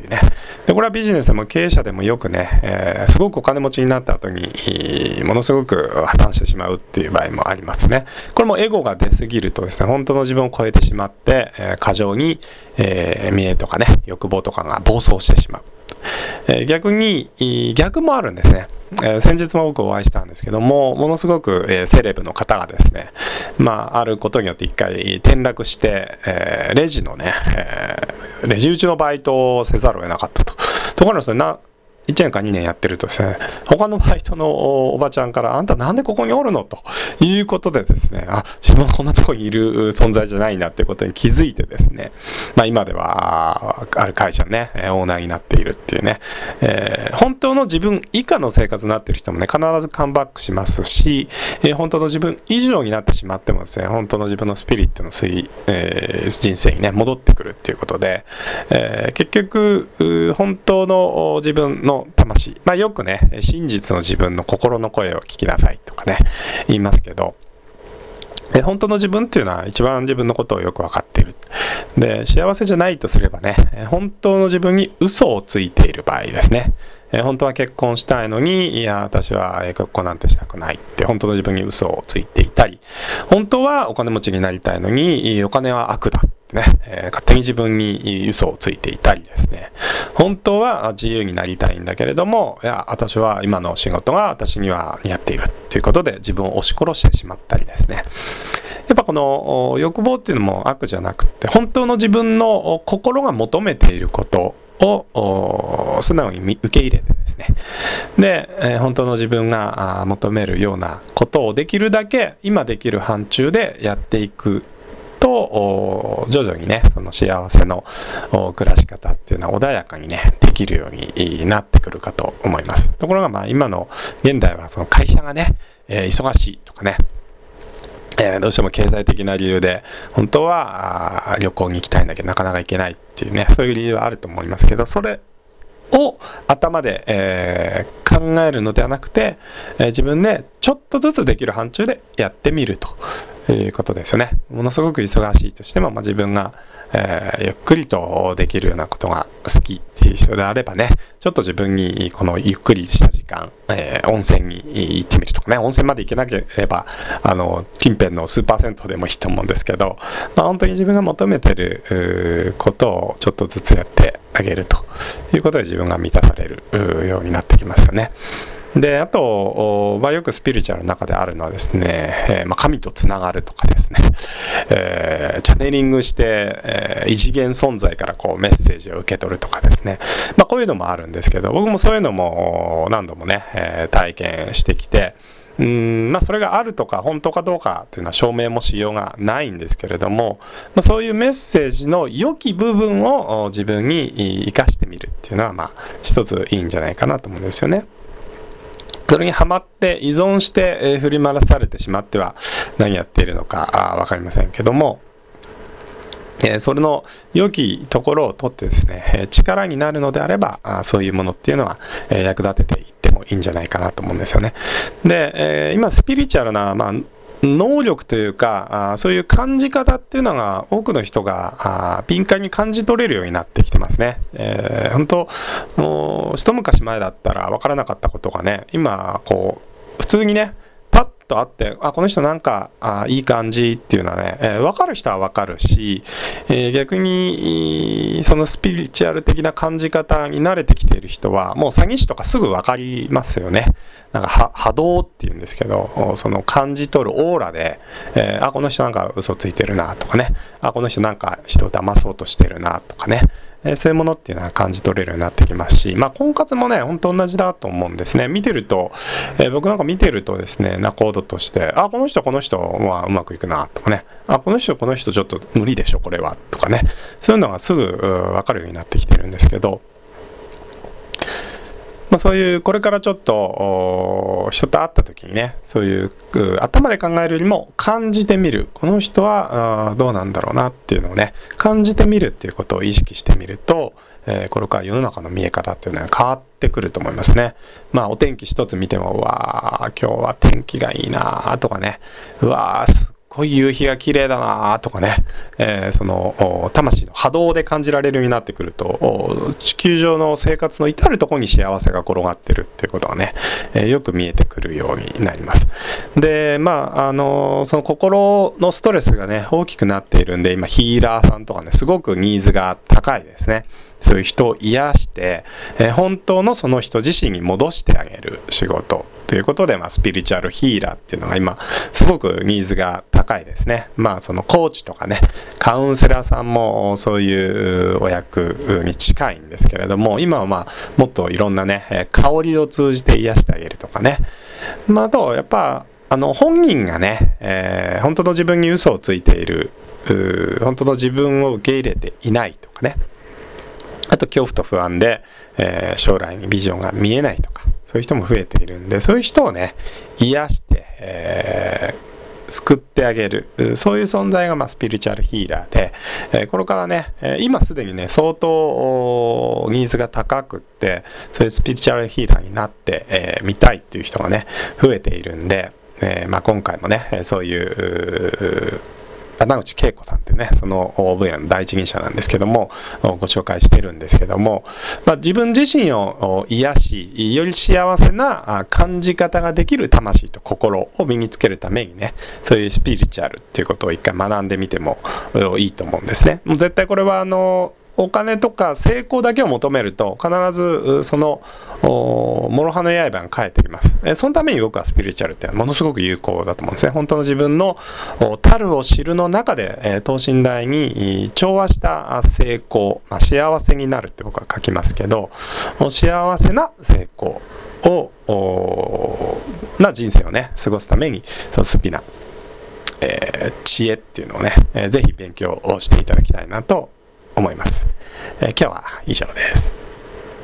ていうね。でこれはビジネスでも経営者でもよくね、えー、すごくお金持ちになった後にものすごく破綻してしまうっていう場合もありますね。これもエゴが出すぎるとですね本当の自分を超えてしまって、え、過剰に、えー、見栄とかね欲望とかが暴走してしまう。え逆に逆もあるんですね、え先日も僕お会いしたんですけどもものすごく、えセレブの方がですねまああることによって一回転落して、えレジのね、えレジ打ちのバイトをせざるを得なかったと。ところがですね1年か2年やってるとですね、他のバイトのおばちゃんから、あんたなんでここにおるの？ということでですね、あ、自分はこんなとこにいる存在じゃないなっていうことに気づいてですね、まあ今では、ある会社ね、オーナーになっているっていうね、えー、本当の自分以下の生活になっている人もね、必ずカムバックしますし、えー、本当の自分以上になってしまってもですね、本当の自分のスピリットの推、えー、人生にね、戻ってくるっていうことで、え、結局、本当の自分の魂、まあ、よくね真実の自分の心の声を聞きなさいとかね言いますけど。本当の自分っていうのは一番自分のことをよく分かっている。で幸せじゃないとすればね本当の自分に嘘をついている場合ですね。え本当は結婚したいのにいや私は結婚なんてしたくないって本当の自分に嘘をついていたり本当はお金持ちになりたいのにお金は悪だってね、えー、勝手に自分に嘘をついていたりですね。本当は自由になりたいんだけれどもいや私は今の仕事が私には似合っているということで自分を押し殺してしまったりですね。やっぱこの欲望っていうのも悪じゃなくて本当の自分の心が求めていることを素直に受け入れてですね。で、え、本当の自分が求めるようなことをできるだけ今できる範疇でやっていくと徐々にねその幸せの暮らし方っていうのは穏やかにねできるようになってくるかと思います。ところがまあ今の現代はその会社がね、えー、忙しいとかねえー、どうしても経済的な理由で本当は旅行に行きたいんだけどなかなか行けないっていうねそういう理由はあると思いますけどそれを頭で、えー、考えるのではなくて、えー、自分でちょっとずつできる範疇でやってみるということですよね。ものすごく忙しいとしても、まあ、自分が、えー、ゆっくりとできるようなことが好きっていう人であればね、ちょっと自分にこのゆっくりした時間、えー、温泉に行ってみるとかね、温泉まで行けなければ、あの、近辺のスーパー銭湯でもいいと思うんですけど、まあ、本当に自分が求めてることをちょっとずつやってあげるということで自分が満たされるようになってきますよね。であと、まあ、よくスピリチュアルの中であるのはですね、えー、まあ、神とつながるとかですね、えー、チャネリングして、えー、異次元存在からこうメッセージを受け取るとかですね、まあ、こういうのもあるんですけど僕もそういうのも何度もね、え体験してきてうんまあ、それがあるとか本当かどうかというのは証明もしようがないんですけれども、まあ、そういうメッセージの良き部分を自分に生かしてみるっていうのはまあ一ついいんじゃないかなと思うんですよね。それにはまって依存して、え振り回されてしまっては何やっているのか分かりませんけども、えそれの良きところをとってですね力になるのであればあそういうものっていうのは役立てていってもいいんじゃないかなと思うんですよね。で、え今スピリチュアルな、まあ能力というかあそういう感じ方っていうのが多くの人があ敏感に感じ取れるようになってきてますね。えー、本当もう一昔前だったら分からなかったことがね今こう普通にねと会ってあこの人なんかあいい感じっていうのはね、えー、分かる人は分かるし、えー、逆にそのスピリチュアル的な感じ方に慣れてきている人はもう詐欺師とかすぐ分かりますよね。なんか波動っていうんですけどその感じ取るオーラで、えー、あこの人なんか嘘ついてるなとかね。あこの人なんか人を騙そうとしてるなとかね。えそういうものっていうのは感じ取れるようになってきますし、まあ、婚活もね、ほんと同じだと思うんですね。見てると、えー、僕なんか見てるとですね、仲人として、あ、この人、この人はうまくいくな、とかね、あ、この人、この人ちょっと無理でしょ、これは、とかね、そういうのがすぐわかるようになってきてるんですけど、まあ、そういうこれからちょっと人と会った時にねそういう頭で考えるよりも感じてみるこの人はどうなんだろうなっていうのをね感じてみるっていうことを意識してみると、えー、これから世の中の見え方っていうのは変わってくると思いますね。まあお天気一つ見てもうわー今日は天気がいいなとかねうわーすっごい夕日が綺麗だなとかね、えー、その魂の波動で感じられるようになってくると地球上の生活の至る所に幸せが転がってるっていうことはね、えー、よく見えてくるようになります。でまああのその心のストレスがね大きくなっているんで今ヒーラーさんとかねすごくニーズが高いですね。そういう人を癒して、えー、本当のその人自身に戻してあげる仕事。ということで、まあ、スピリチュアルヒーラーっていうのが今すごくニーズが高いですね。まあそのコーチとかねカウンセラーさんもそういうお役に近いんですけれども今はまあもっといろんなね香りを通じて癒してあげるとかね。まあ、あとやっぱあの本人がね、えー、本当の自分に嘘をついている本当の自分を受け入れていないとかねあと恐怖と不安で、えー、将来にビジョンが見えないとかそういう人も増えているんでそういう人をね癒して、えー、救ってあげる。そういう存在が、ま、スピリチュアルヒーラーで、え、これからね今すでにね相当ニーズが高くってそういうスピリチュアルヒーラーになってみ、えー、たいっていう人がね増えているんで、えーまあ、今回もねそういう穴内恵子さんってねその分野の第一人者なんですけどもご紹介してるんですけども、まあ、自分自身を癒しより幸せな感じ方ができる魂と心を身につけるためにねそういうスピリチュアルっていうことを一回学んでみてもいいと思うんですね。もう絶対これはあのお金とか成功だけを求めると必ずその諸刃の刃が返ってきます。そのために僕はスピリチュアルってものすごく有効だと思うんですね。本当の自分のたるを知るの中で等身大に調和した成功、まあ、幸せになるって僕は書きますけど幸せな成功をな人生をね過ごすためにそのスピな、えー、知恵っていうのをね、えー、ぜひ勉強をしていただきたいなと思います。えー、今日は以上です。